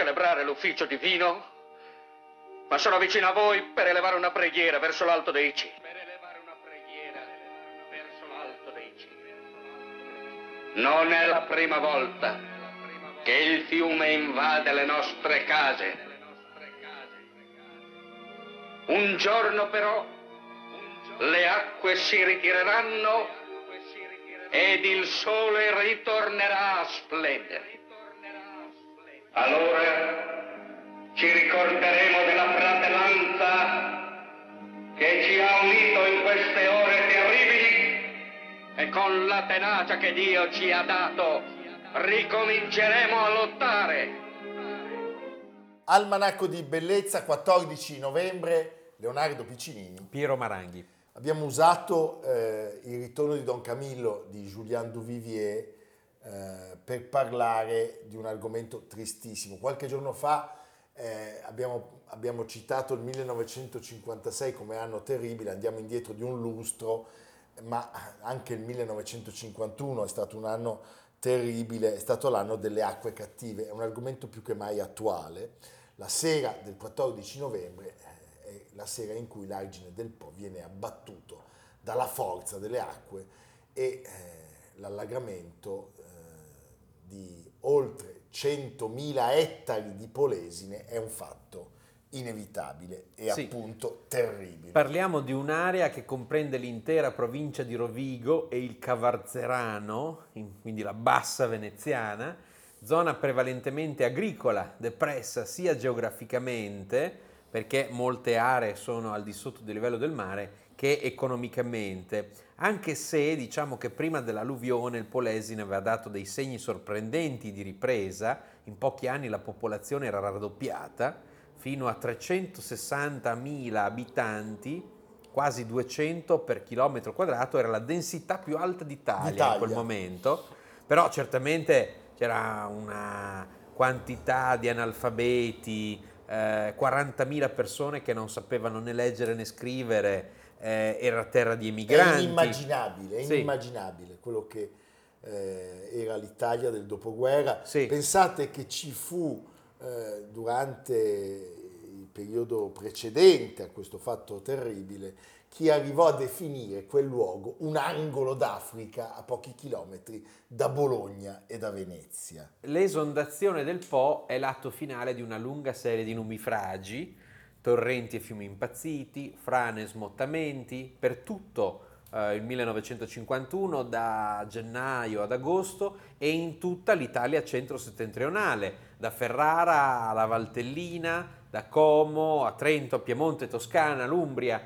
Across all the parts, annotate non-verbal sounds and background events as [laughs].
Celebrare l'ufficio divino, ma sono vicino a voi per elevare una preghiera verso l'alto dei cieli. Non è la prima volta che il fiume invade le nostre case. Un giorno però le acque si ritireranno ed il sole ritornerà a splendere. Allora ci ricorderemo della fratellanza che ci ha unito in queste ore terribili e con la tenacia che Dio ci ha dato ricominceremo a lottare. Almanacco di bellezza, 14 novembre, Leonardo Piccinini. Piero Maranghi. Abbiamo usato eh, il ritorno di Don Camillo di Julien Duvivier eh, per parlare di un argomento tristissimo. Qualche giorno fa eh, abbiamo, abbiamo, citato il 1956 come anno terribile, andiamo indietro di un lustro, ma anche il 1951 è stato un anno terribile, è stato l'anno delle acque cattive, è un argomento più che mai attuale. La sera del 14 novembre eh, è la sera in cui l'argine del Po viene abbattuto dalla forza delle acque e eh, l'allagamento di oltre 100.000 ettari di Polesine è un fatto inevitabile e sì. appunto terribile. Parliamo di un'area che comprende l'intera provincia di Rovigo e il Cavarzerano, quindi la bassa veneziana, zona prevalentemente agricola, depressa sia geograficamente, perché molte aree sono al di sotto del livello del mare, che economicamente, anche se diciamo che prima dell'alluvione il Polesine aveva dato dei segni sorprendenti di ripresa, in pochi anni la popolazione era raddoppiata, fino a 360.000 abitanti, quasi 200 per chilometro quadrato, era la densità più alta d'Italia, d'Italia. in quel momento, però certamente c'era una quantità di analfabeti, eh, 40.000 persone che non sapevano né leggere né scrivere, eh, era terra di emigranti. È inimmaginabile, è inimmaginabile sì. quello che eh, era l'Italia del dopoguerra. Sì. Pensate che ci fu eh, durante il periodo precedente a questo fatto terribile chi arrivò a definire quel luogo un angolo d'Africa a pochi chilometri da Bologna e da Venezia. L'esondazione del Po è l'atto finale di una lunga serie di nubifragi torrenti e fiumi impazziti, frane e smottamenti, per tutto eh, il 1951 da gennaio ad agosto e in tutta l'Italia centro-settentrionale, da Ferrara alla Valtellina, da Como a Trento, Piemonte, Toscana, l'Umbria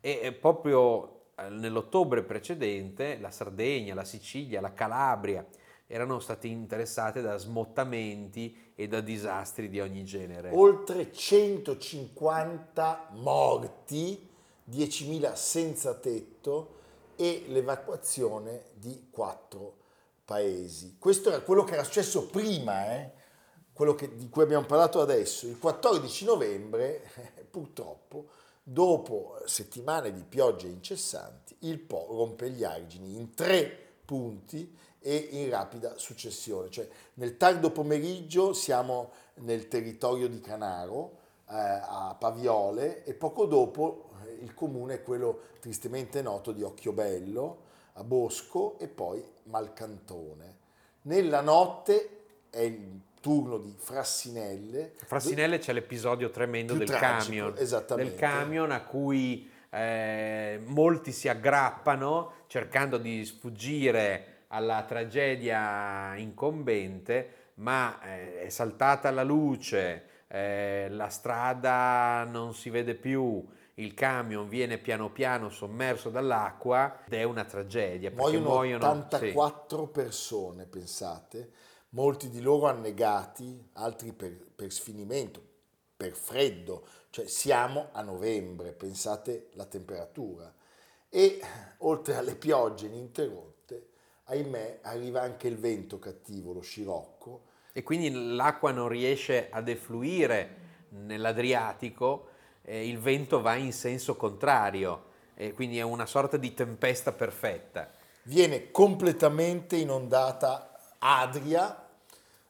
e, e proprio eh, nell'ottobre precedente la Sardegna, la Sicilia, la Calabria erano state interessate da smottamenti e da disastri di ogni genere. Oltre 150 morti, 10.000 senza tetto e l'evacuazione di quattro paesi. Questo era quello che era successo prima, eh? quello che, di cui abbiamo parlato adesso. Il 14 novembre, [laughs] purtroppo, dopo settimane di piogge incessanti, il Po rompe gli argini in tre punti e in rapida successione. Cioè, nel tardo pomeriggio siamo nel territorio di Canaro, eh, a Paviole, e poco dopo eh, il comune è quello tristemente noto di Occhiobello, a Bosco e poi Malcantone. Nella notte è il turno di Frassinelle. Frassinelle c'è l'episodio tremendo del tragico, camion, del camion a cui eh, molti si aggrappano cercando di sfuggire alla tragedia incombente, ma eh, è saltata la luce, eh, la strada non si vede più, il camion viene piano piano sommerso dall'acqua ed è una tragedia. Muoiono muoiono 84 sì. persone, pensate, molti di loro annegati, altri per, per sfinimento, per freddo, cioè siamo a novembre, pensate la temperatura. E oltre alle piogge ininterrotte, ahimè, arriva anche il vento cattivo, lo scirocco. E quindi l'acqua non riesce a defluire nell'Adriatico, eh, il vento va in senso contrario, e quindi è una sorta di tempesta perfetta. Viene completamente inondata Adria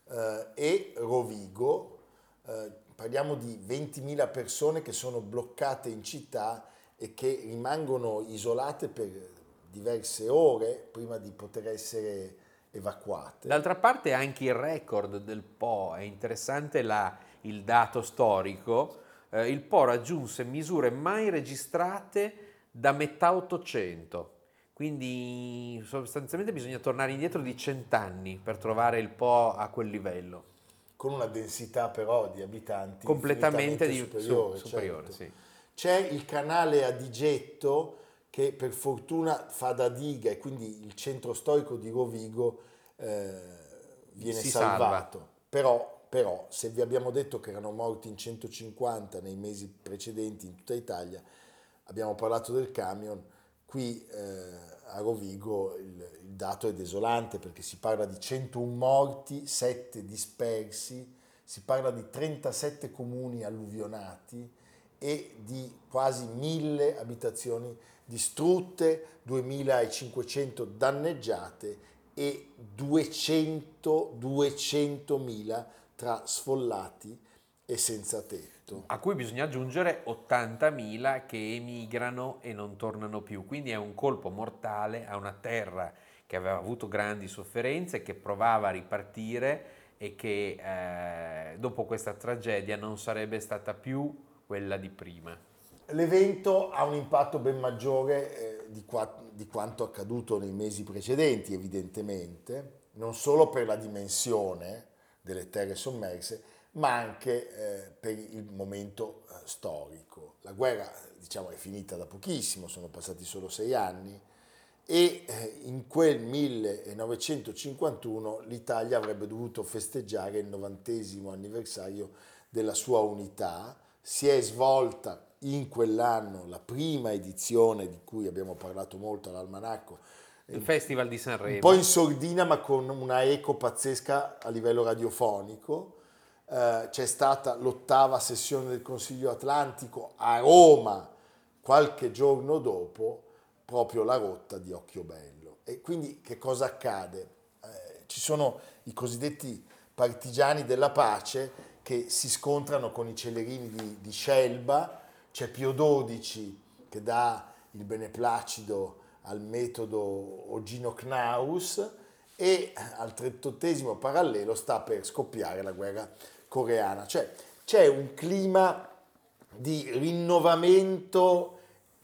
eh, e Rovigo, eh, parliamo di 20.000 persone che sono bloccate in città e che rimangono isolate per diverse ore prima di poter essere evacuate. D'altra parte anche il record del Po, è interessante la, il dato storico, eh, il Po raggiunse misure mai registrate da metà 800, quindi sostanzialmente bisogna tornare indietro di cent'anni per trovare il Po a quel livello. Con una densità però di abitanti completamente di, superiore. Su, superiore certo. sì. C'è il canale Adigetto che per fortuna fa da diga e quindi il centro storico di Rovigo eh, viene si salvato. Salva. Però, però, se vi abbiamo detto che erano morti in 150 nei mesi precedenti in tutta Italia, abbiamo parlato del camion, qui eh, a Rovigo il, il, dato è desolante perché si parla di 101 morti, 7 dispersi, si parla di 37 comuni alluvionati e di quasi 1000 abitazioni distrutte, 2500 danneggiate e 200, 200.000 tra sfollati e senza tetto. A cui bisogna aggiungere 80.000 che emigrano e non tornano più, quindi è un colpo mortale a una terra che aveva avuto grandi sofferenze, che provava a ripartire e che eh, dopo questa tragedia non sarebbe stata più quella di prima. L'evento ha un impatto ben maggiore eh, di, qua, di quanto accaduto nei mesi precedenti, evidentemente, non solo per la dimensione delle terre sommerse, ma anche eh, per il momento eh, storico. La guerra diciamo, è finita da pochissimo, sono passati solo sei anni e eh, in quel 1951 l'Italia avrebbe dovuto festeggiare il novantesimo anniversario della sua unità. Si è svolta in quell'anno la prima edizione di cui abbiamo parlato molto all'Almanacco. Il Festival di Sanremo. Un po' in sordina ma con una eco pazzesca a livello radiofonico. Eh, c'è stata l'ottava sessione del Consiglio Atlantico a Roma qualche giorno dopo, proprio la rotta di Occhiobello. E quindi che cosa accade? Eh, ci sono i cosiddetti partigiani della pace che si scontrano con i celerini di, di Scelba, c'è Pio XII che dà il beneplacido al metodo Ogino Knaus e al 38 parallelo sta per scoppiare la guerra coreana. Cioè c'è un clima di rinnovamento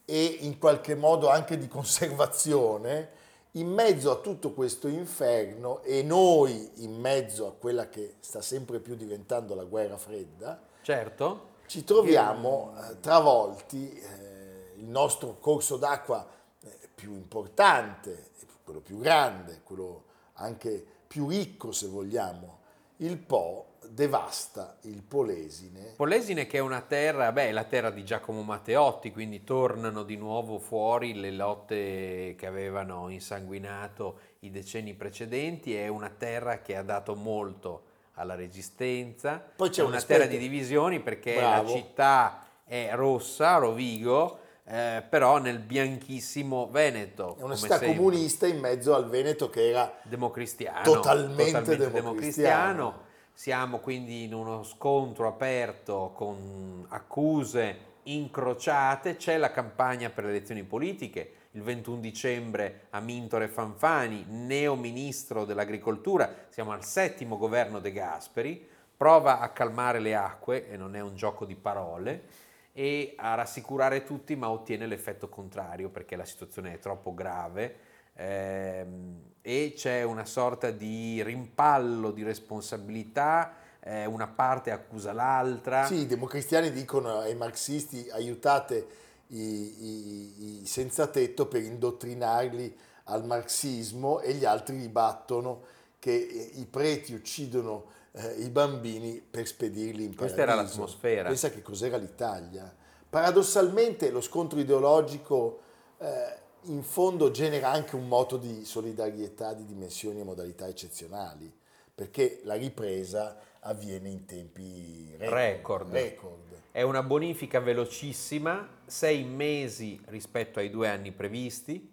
e in qualche modo anche di conservazione in mezzo a tutto questo inferno e noi in mezzo a quella che sta sempre più diventando la guerra fredda. Certo. Ci troviamo eh, travolti, eh, il nostro corso d'acqua eh, più importante, quello più grande, quello anche più ricco se vogliamo, il Po devasta il Polesine. Polesine che è una terra, beh, è la terra di Giacomo Matteotti, quindi tornano di nuovo fuori le lotte che avevano insanguinato i decenni precedenti, è una terra che ha dato molto alla resistenza, Poi c'è è una terra di divisioni perché Bravo. la città è rossa, Rovigo, eh, però nel bianchissimo Veneto. È una città sempre. comunista in mezzo al Veneto che era democristiano, Totalmente democristiano. Siamo quindi in uno scontro aperto con accuse incrociate, c'è la campagna per le elezioni politiche, il 21 dicembre Amintore Fanfani, neo ministro dell'agricoltura, siamo al settimo governo De Gasperi, prova a calmare le acque e non è un gioco di parole e a rassicurare tutti ma ottiene l'effetto contrario perché la situazione è troppo grave. Ehm, e c'è una sorta di rimpallo di responsabilità, eh, una parte accusa l'altra. Sì, i democristiani dicono ai marxisti aiutate i, i, i senza tetto per indottrinarli al marxismo e gli altri ribattono che i preti uccidono eh, i bambini per spedirli in Questa era l'atmosfera. Pensa che cos'era l'Italia. Paradossalmente lo scontro ideologico eh, in fondo genera anche un moto di solidarietà di dimensioni e modalità eccezionali, perché la ripresa avviene in tempi record. record. record. È una bonifica velocissima, sei mesi rispetto ai due anni previsti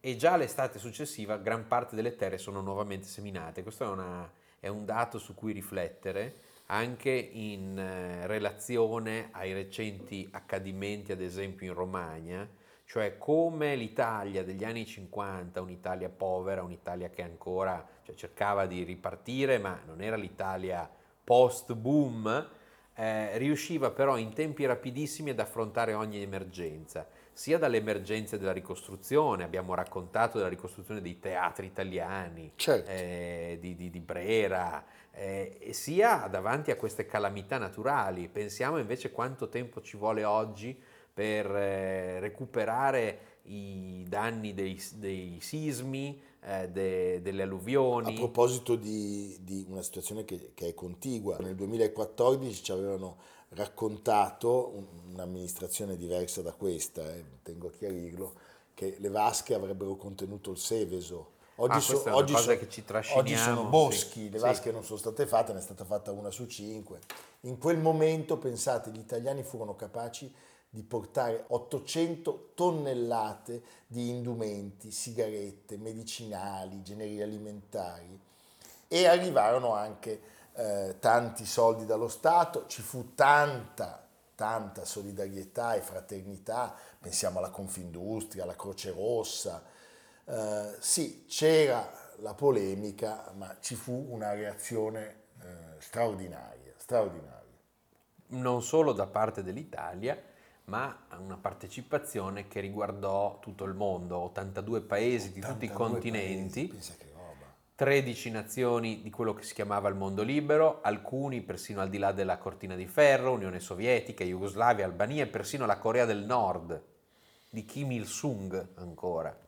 e già l'estate successiva gran parte delle terre sono nuovamente seminate. Questo è, una, è un dato su cui riflettere anche in eh, relazione ai recenti accadimenti, ad esempio in Romagna, cioè come l'Italia degli anni 50, un'Italia povera, un'Italia che ancora cioè, cercava di ripartire, ma non era l'Italia post-boom, eh, riusciva però in tempi rapidissimi ad affrontare ogni emergenza, sia dalle emergenze della ricostruzione, abbiamo raccontato della ricostruzione dei teatri italiani, certo. eh, di, di, di, Brera, eh, sia davanti a queste calamità naturali. Pensiamo invece quanto tempo ci vuole oggi per eh, recuperare i danni dei, dei sismi, eh, de, delle alluvioni. A proposito di, di una situazione che, che, è contigua, nel 2014 ci avevano raccontato un'amministrazione diversa da questa, eh, tengo a chiarirlo, che le vasche avrebbero contenuto il Seveso. Oggi, ah, so, oggi, so, oggi sono boschi, sì, le vasche sì. non sono state fatte, ne è stata fatta una su cinque. In quel momento, pensate, gli italiani furono capaci di portare 800 tonnellate di indumenti, sigarette, medicinali, generi alimentari. E arrivarono anche eh, tanti soldi dallo Stato, ci fu tanta, tanta solidarietà e fraternità, pensiamo alla Confindustria, alla Croce Rossa, eh, sì, c'era la polemica, ma ci fu una reazione eh, straordinaria, straordinaria. Non solo da parte dell'Italia, ma una partecipazione che riguardò tutto il mondo, 82 paesi 82 di tutti i continenti, paesi, 13 nazioni di quello che si chiamava il mondo libero, alcuni persino al di là della cortina di ferro, Unione Sovietica, Jugoslavia, Albania e persino la Corea del Nord, di Kim Il-sung ancora.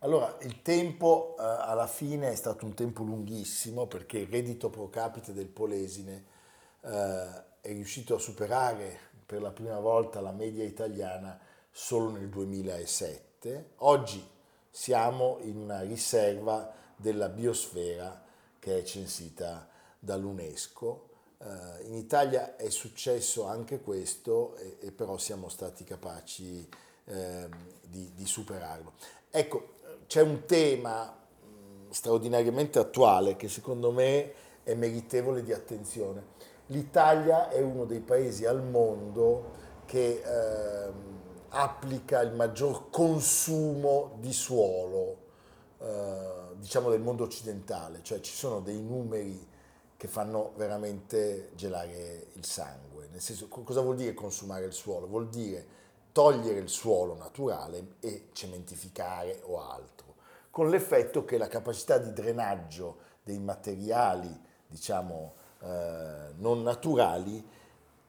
Allora, il tempo eh, alla fine è stato un tempo lunghissimo perché il reddito pro capite del Polesine eh, è riuscito a superare per la prima volta la media italiana solo nel 2007. Oggi siamo in una riserva della biosfera che è censita dall'UNESCO. Uh, in Italia è successo anche questo e, però siamo stati capaci eh, di, di, superarlo. Ecco, c'è un tema mh, straordinariamente attuale che secondo me è meritevole di attenzione l'Italia è uno dei paesi al mondo che eh, applica il maggior consumo di suolo, eh, diciamo del mondo occidentale, cioè ci sono dei numeri che fanno veramente gelare il sangue. Nel senso, cosa vuol dire consumare il suolo? Vuol dire togliere il suolo naturale e cementificare o altro, con l'effetto che la capacità di drenaggio dei materiali, diciamo, eh, non naturali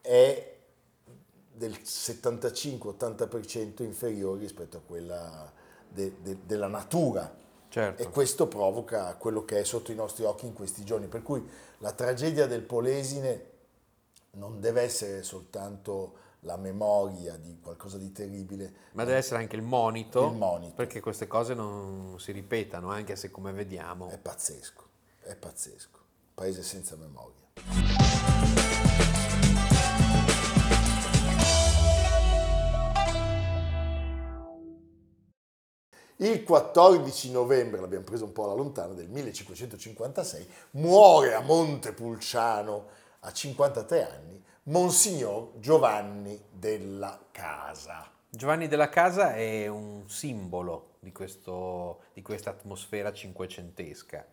è del 75-80% inferiore rispetto a quella de, de, della natura. Certo. E questo provoca quello che è sotto i nostri occhi in questi giorni. Per cui la tragedia del Polesine non deve essere soltanto la memoria di qualcosa di terribile. Ma deve essere anche il monito, il monito, perché queste cose non si ripetano, anche se come vediamo... È pazzesco, è pazzesco. Paese senza memoria. Il 14 novembre, l'abbiamo preso un po' alla lontana, del 1556, muore a Montepulciano a 53 anni Monsignor Giovanni della Casa. Giovanni della Casa è un simbolo di, questa atmosfera cinquecentesca.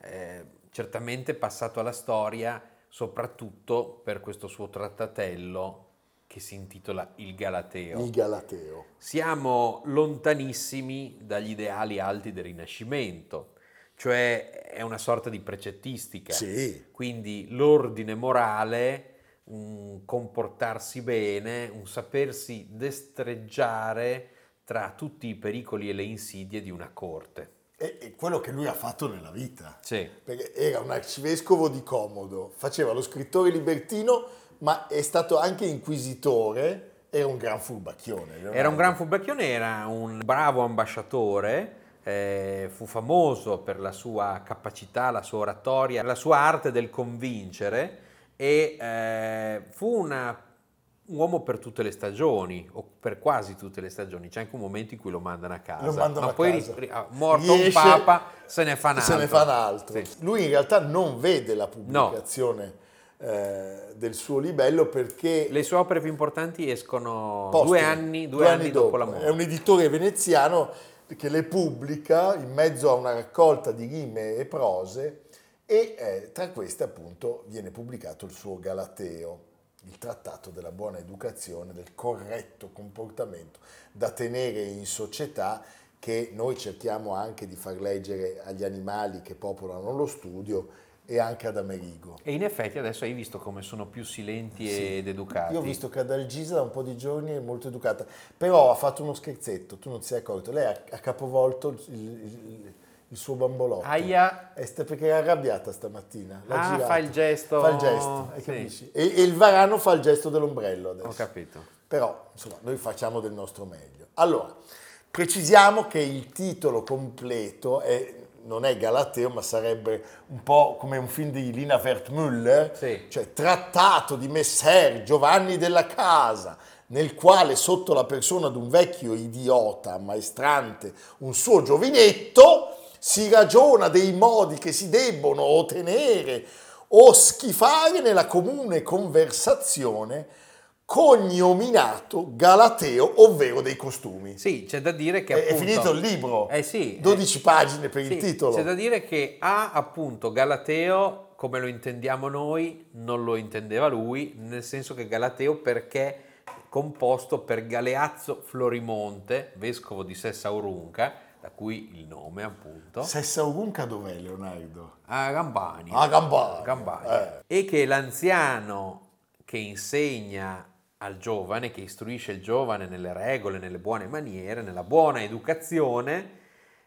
Eh, certamente passato alla storia soprattutto per questo suo trattatello che si intitola Il Galateo. Il Galateo. Siamo lontanissimi dagli ideali alti del Rinascimento, cioè è una sorta di precettistica. Sì. Quindi l'ordine morale un comportarsi bene, un sapersi destreggiare tra tutti i pericoli e le insidie di una corte. È, quello che lui ha fatto nella vita. Sì. Perché era un arcivescovo di comodo, faceva lo scrittore libertino, ma è stato anche inquisitore, era un gran furbacchione. Leonardo. Era un gran furbacchione, era un bravo ambasciatore, eh, fu famoso per la sua capacità, la sua oratoria, la sua arte del convincere e eh, fu una- un uomo per tutte le stagioni, o per quasi tutte le stagioni. C'è anche un momento in cui lo mandano a casa. Lo mandano ma a poi casa. morto Riesce- un papa se ne fa un altro. Se ne fa un altro. Sì. Lui in realtà non vede la pubblicazione eh, del suo libello perché Le sue opere più importanti escono due anni, due anni dopo la morte. È un editore veneziano che le pubblica in mezzo a una raccolta di rime e prose e eh, tra queste appunto viene pubblicato il suo Galateo, il trattato della buona educazione, del corretto comportamento da tenere in società che noi cerchiamo anche di far leggere agli animali che popolano lo studio e anche ad Amerigo. E in effetti adesso hai visto come sono più silenti Sì. ed educati. Io ho visto che Adalgisa da un po' di giorni è molto educata, però ha fatto uno scherzetto, tu non ti sei accorto, lei ha, ha capovolto il, il- il suo bambolotto. Aia, sta- perché è arrabbiata stamattina. l'ha Ah, girato. fa il gesto- Fa il gesto, sì. E, e il varano fa il gesto dell'ombrello adesso. ho capito. Però, insomma, noi facciamo del nostro meglio. Allora, precisiamo che il titolo completo è- non è Galateo, ma sarebbe un po' come un film di Lina Wertmüller, Sì. cioè Trattato di Messer Giovanni della Casa, nel quale sotto la persona di un vecchio idiota, maestrante, un suo giovinetto, si ragiona dei modi che si debbono ottenere o schifare nella comune conversazione cognominato Galateo, ovvero dei costumi. Sì, c'è da dire che È, è appunto... finito il libro, Eh sì. 12 pagine per Sì, il titolo. C'è da dire che A, appunto, Galateo, come lo intendiamo noi, non lo intendeva lui, nel senso che Galateo perché è composto per Galeazzo Florimonte, vescovo di Sessaurunca, da cui il nome appunto, Sessa Urunca dov'è Leonardo? a Gambani. A Gambani. Gambani. E che l'anziano che insegna al giovane, che istruisce il giovane nelle regole, nelle buone maniere, nella buona educazione,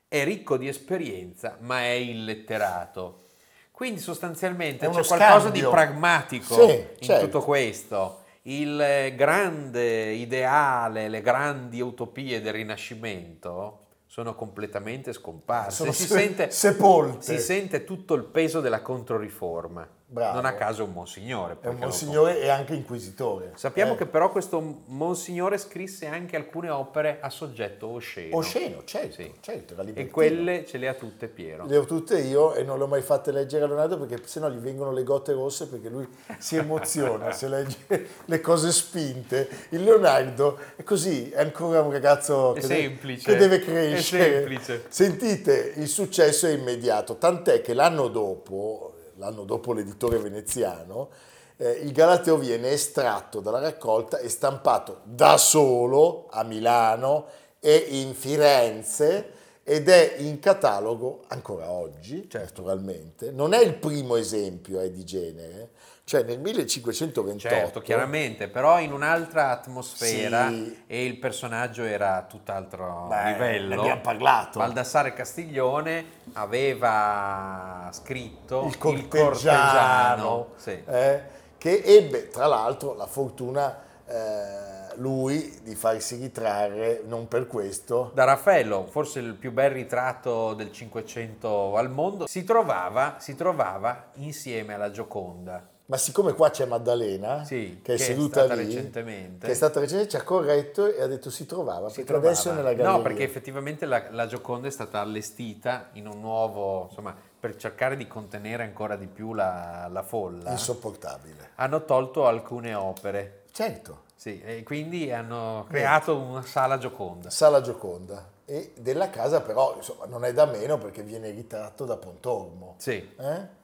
è ricco di esperienza, ma è illetterato. Quindi sostanzialmente c'è qualcosa scambio. di pragmatico Sì, in certo. tutto questo. Il eh, grande ideale, le grandi utopie del Rinascimento sono completamente scomparse. Sono si, se- sente, sepolte. si sente tutto il peso della controriforma. Bravo. Non a caso è un monsignore. È un monsignore e anche inquisitore. Sappiamo Eh, che però questo monsignore scrisse anche alcune opere a soggetto osceno. Osceno, certo, Sì. certo, E quelle ce le ha tutte Piero. Le ho tutte io e non le ho mai fatte leggere a Leonardo perché sennò gli vengono le gote rosse perché lui si emoziona se legge [laughs] le cose spinte. Il Leonardo è così, è ancora un ragazzo che, de- semplice, che deve crescere. Sentite, il successo è immediato, tant'è che l'anno dopo, l'anno dopo l'editore veneziano, eh, il Galateo viene estratto dalla raccolta e stampato da solo a Milano e in Firenze ed è in catalogo ancora oggi, Certo. naturalmente. Non è il primo esempio eh, di genere, cioè nel 1528 Certo, chiaramente, però in un'altra atmosfera Sì. e il personaggio era a tutt'altro Beh, livello. ne abbiamo parlato. Baldassare Castiglione aveva scritto il corteggiano, sì. eh, che ebbe tra l'altro la fortuna eh, lui di farsi ritrarre, non per questo, da Raffaello, forse il più bel ritratto del Cinquecento al mondo, si trovava, si trovava insieme alla Gioconda. Ma siccome qua c'è Maddalena, Sì, che è che è seduta stata lì, recentemente. che è stata recentemente, ci ha corretto e ha detto si trovava, Si perché trovava. adesso è nella galleria. No, perché effettivamente la, la Gioconda è stata allestita in un nuovo, insomma, per cercare di contenere ancora di più la, la folla. Insopportabile. Hanno tolto alcune opere, Certo, sì, e quindi hanno creato una sala Gioconda. Sala Gioconda. E della casa però, insomma, non è da meno perché viene ritratto da Pontormo. Sì, Eh?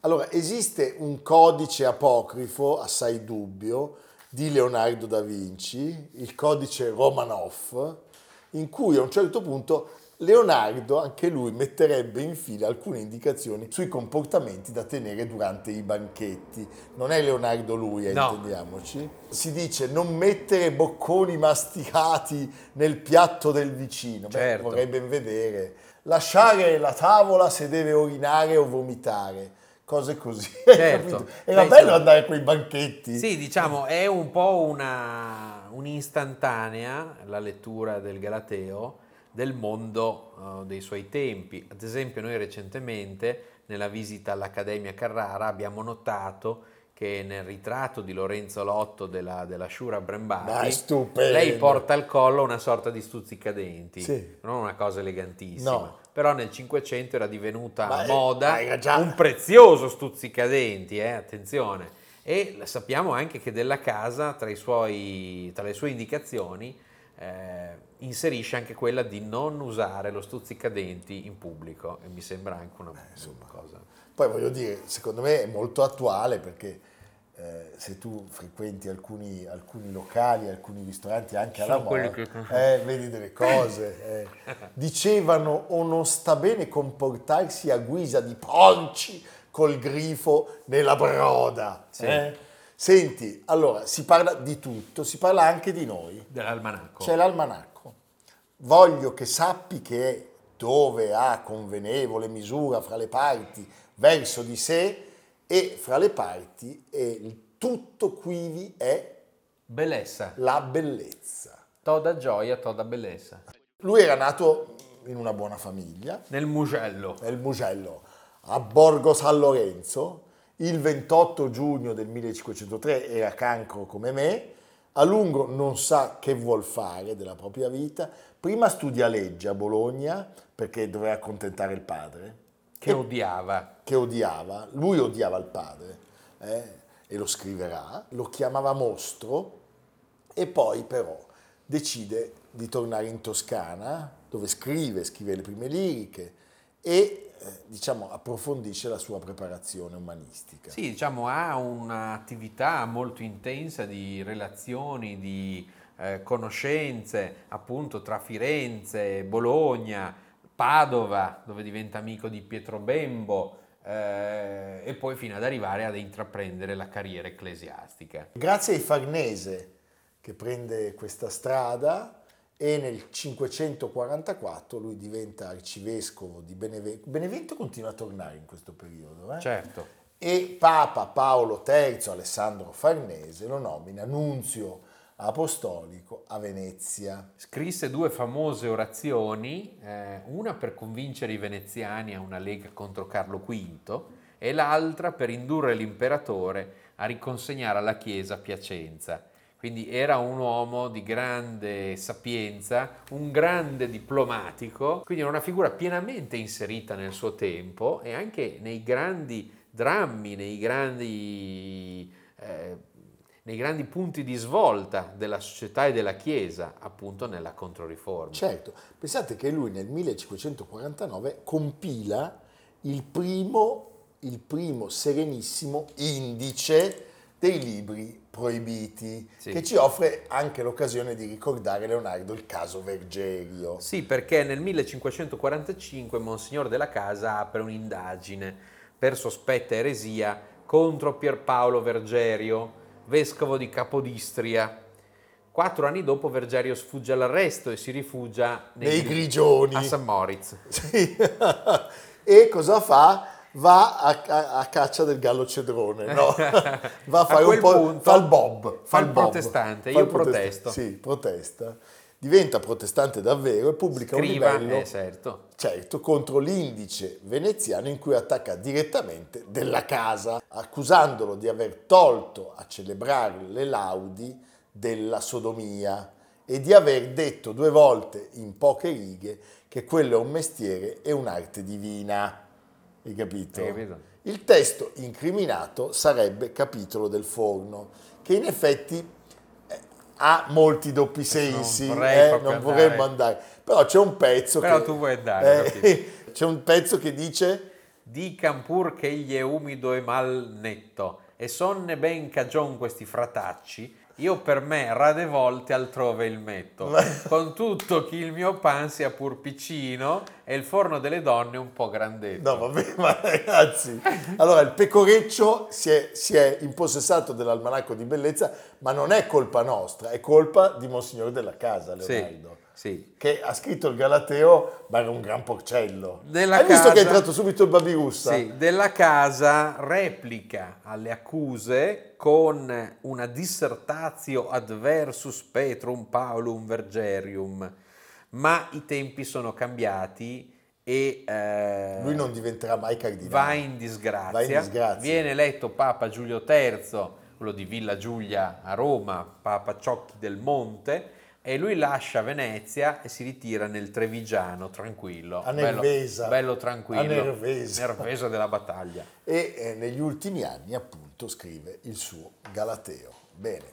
Allora, esiste un codice apocrifo assai dubbio di Leonardo da Vinci, il codice Romanov, in cui a un certo punto Leonardo anche lui metterebbe in fila alcune indicazioni sui comportamenti da tenere durante i banchetti. Non è Leonardo lui, eh, No. intendiamoci. Si dice non mettere bocconi masticati nel piatto del vicino. Beh, Certo. vorrei ben vedere. Lasciare la tavola se deve urinare o vomitare. Cose così. [laughs] Certo. Era bello andare a quei banchetti. Sì, diciamo, è un po' una, un'istantanea la lettura del Galateo del mondo eh, dei suoi tempi. Ad esempio, noi recentemente, nella visita all'Accademia Carrara, abbiamo notato che nel ritratto di Lorenzo Lotto della, della Shura Brembati, lei porta al collo una sorta di stuzzicadenti, Sì. non una cosa elegantissima. No. Però nel Cinquecento era divenuta è- moda era già- un prezioso stuzzicadenti, eh, attenzione. E sappiamo anche che della casa, tra, i suoi- tra le sue indicazioni, eh, inserisce anche quella di non usare lo stuzzicadenti in pubblico. E mi sembra anche una, una cosa. Poi voglio dire, secondo me è molto attuale perché eh, se tu frequenti alcuni, alcuni locali, alcuni ristoranti anche alla moda, che- eh, vedi delle cose. eh. [laughs] Dicevano o non sta bene comportarsi a guisa di porci col grifo nella broda. Sì. eh. Senti, allora si parla di tutto, si parla anche di noi. Dell'almanacco. C'è l'almanacco. Voglio che sappi che dove ha convenevole misura fra le parti verso di sé e fra le parti e il tutto quivi è Bellezza. la bellezza. Toda gioia, toda bellezza. Lui era nato in una buona famiglia, Nel Mugello. nel Mugello, a Borgo San Lorenzo, il 28 giugno del 1503 era cancro come me, a lungo non sa che vuol fare della propria vita, prima studia legge a Bologna perché doveva accontentare il padre, Che odiava. Che odiava, lui odiava il padre eh, e lo scriverà, lo chiamava mostro e poi però decide di tornare in Toscana dove scrive, scrive le prime liriche e eh, diciamo approfondisce la sua preparazione umanistica. Sì, diciamo, ha un'attività molto intensa di relazioni, di eh, conoscenze, appunto, tra Firenze, Bologna, Padova, dove diventa amico di Pietro Bembo, eh, e poi fino ad arrivare ad intraprendere la carriera ecclesiastica. Grazie ai Farnese che prende questa strada e nel 544 lui diventa arcivescovo di Benevento. Benevento continua a tornare in questo periodo. eh? Certo. e Papa Paolo III Alessandro Farnese lo nomina nunzio apostolico a Venezia. Scrisse due famose orazioni, eh, una per convincere i veneziani a una lega contro Carlo V e l'altra per indurre l'imperatore a riconsegnare alla Chiesa Piacenza. Quindi era un uomo di grande sapienza, un grande diplomatico, quindi era una figura pienamente inserita nel suo tempo e anche nei grandi drammi, nei grandi, eh, nei grandi punti di svolta della società e della Chiesa, appunto nella Controriforma. Certo, pensate che lui nel 1549 compila il primo, il primo serenissimo indice dei libri proibiti, Sì. che ci offre anche l'occasione di ricordare Leonardo il caso Vergerio. Sì, perché nel 1545 Monsignor della Casa apre un'indagine per sospetta eresia contro Pierpaolo Vergerio, vescovo di Capodistria. Quattro anni dopo Vergerio sfugge all'arresto e si rifugia nei Nei Gri- grigioni. a San Moritz. Sì. [laughs] e cosa fa? Va a, a- a caccia del gallo cedrone, no? [laughs] Va a A fare un quel po', punto fa il bob. fa il bob. protestante, Fa io il protesto. Sì, protesta. Diventa protestante davvero e pubblica Scriva, un libello, eh, certo. certo, contro l'indice veneziano in cui attacca direttamente della casa, accusandolo di aver tolto a celebrare le laudi della sodomia e di aver detto due volte in poche righe che quello è un mestiere e un'arte divina. Hai capito? Hai capito? Il testo incriminato sarebbe Capitolo del Forno, che in effetti ha molti doppi sensi, vorrei eh, non vorremmo andare. Però c'è un pezzo Però che... tu vuoi andare, eh, [laughs] c'è un pezzo che dice... Dican pur che egli è umido e mal netto, e sonne ben cagion questi fratacci, io per me rade volte altrove il metto, con tutto che il mio pan sia pur piccino e il forno delle donne un po' grandetto. No, vabbè, [laughs] ma ragazzi, allora il pecoreccio si è, si è impossessato dell'almanacco di bellezza, ma non è colpa nostra, è colpa di Monsignor della Casa, Leonardo. Sì, Che ha scritto il Galateo, ma era un gran porcello. Della Hai visto che è Casa- entrato subito il Babirussa? Sì, della casa replica alle accuse con una dissertatio adversus Petrum Paulum Vergerium, ma i tempi sono cambiati e eh, Lui non diventerà mai cardinale. va in disgrazia. Va in disgrazia. Viene eletto Papa Giulio III, quello di Villa Giulia a Roma, Papa Ciocchi del Monte, e lui lascia Venezia e si ritira nel Trevigiano, tranquillo. A bello- Nervesa. Bello, tranquillo. A Nervesa. Nervesa della battaglia. E eh, negli ultimi anni, appunto, scrive il suo Galateo. Bene.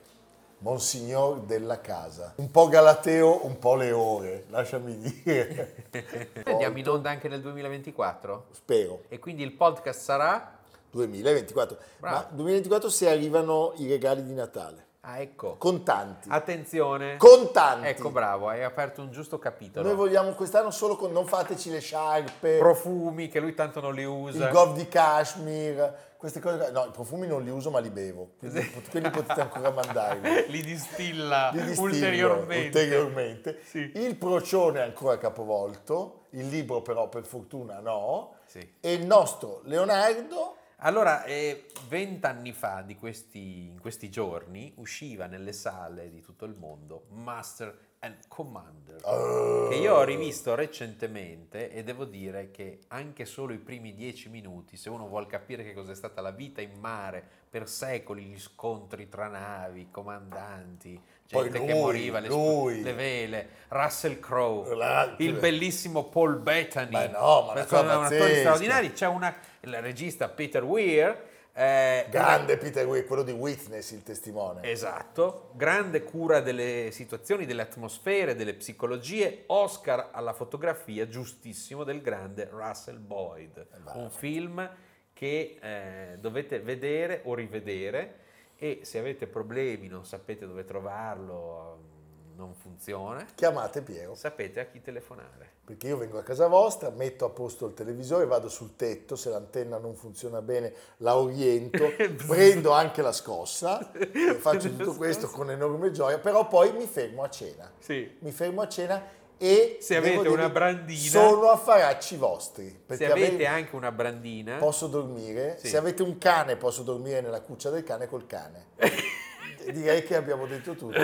Monsignor della Casa. Un po' Galateo, un po' Leore, lasciami dire. [laughs] Andiamo in onda anche nel 2024? Spero. E quindi il podcast sarà? 2024. Bravo. Ma 2024 se arrivano i regali di Natale. Ah, ecco. Contanti. Attenzione. Contanti. Ecco, bravo, hai aperto un giusto capitolo. Noi vogliamo quest'anno solo con non fateci le sciarpe, Profumi che lui tanto non li usa. il gov di Kashmir, queste cose. No, i profumi non li uso ma li bevo. Quindi quelli potete ancora mandarli. [laughs] li distilla Li distillo ulteriormente. ulteriormente. Sì. Il procione è ancora capovolto, il libro però per fortuna no. Sì. E il nostro Leonardo Allora, eh, vent'anni fa, di questi, in questi giorni, usciva nelle sale di tutto il mondo Master and Commander, eh, che io ho rivisto recentemente e devo dire che anche solo i primi dieci minuti, se uno vuole capire che cos'è stata la vita in mare per secoli, gli scontri tra navi, comandanti, gente lui, che moriva, le, sp- le vele, Russell Crowe, il bellissimo Paul Bettany, Ma no, ma una Sono cosa attori pazzesca. straordinari, c'è una, il regista Peter Weir, eh, grande Peter Weir, quello di Witness, il testimone. Esatto, grande cura delle situazioni, delle atmosfere, delle psicologie, Oscar alla fotografia, giustissimo, del grande Russell Boyd. bravo. Un film che eh, dovete vedere o rivedere e se avete problemi, non sapete dove trovarlo, non funziona, Chiamate Piero. sapete a chi telefonare. Perché io vengo a casa vostra, metto a posto il televisore, vado sul tetto, se l'antenna non funziona bene la oriento, [laughs] prendo anche la scossa, e [laughs] faccio tutto questo con enorme gioia, però poi mi fermo a cena. Sì. Mi fermo a cena e... Se avete una dire, brandina- Sono affaracci vostri. Se avete ave- anche una brandina, posso dormire, Sì. se avete un cane posso dormire nella cuccia del cane col cane. [laughs] [laughs] Direi che abbiamo detto tutto.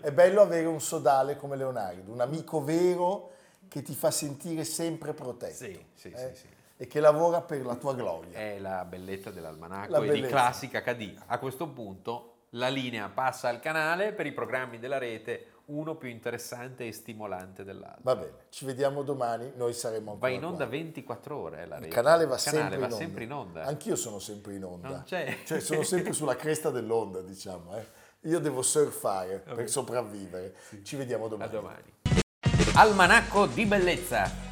È bello avere un sodale come Leonardo, un amico vero che ti fa sentire sempre protetto. Sì, sì, eh, sì, sì. E che lavora per la tua gloria. è la bellezza dell'almanacco La e di. Classica HD. A questo punto la linea passa al canale per i programmi della rete, uno più interessante e stimolante dell'altro. Va bene, ci vediamo domani, noi saremo Va ancora in onda qua. 24 ore eh, la rete. Il canale va, Il sempre, canale in va onda. sempre in onda. Anch'io sono sempre in onda. Non c'è. Cioè sono sempre sulla cresta dell'onda, diciamo. eh. Io devo surfare per sopravvivere. Ci vediamo A domani. domani. Almanacco di bellezza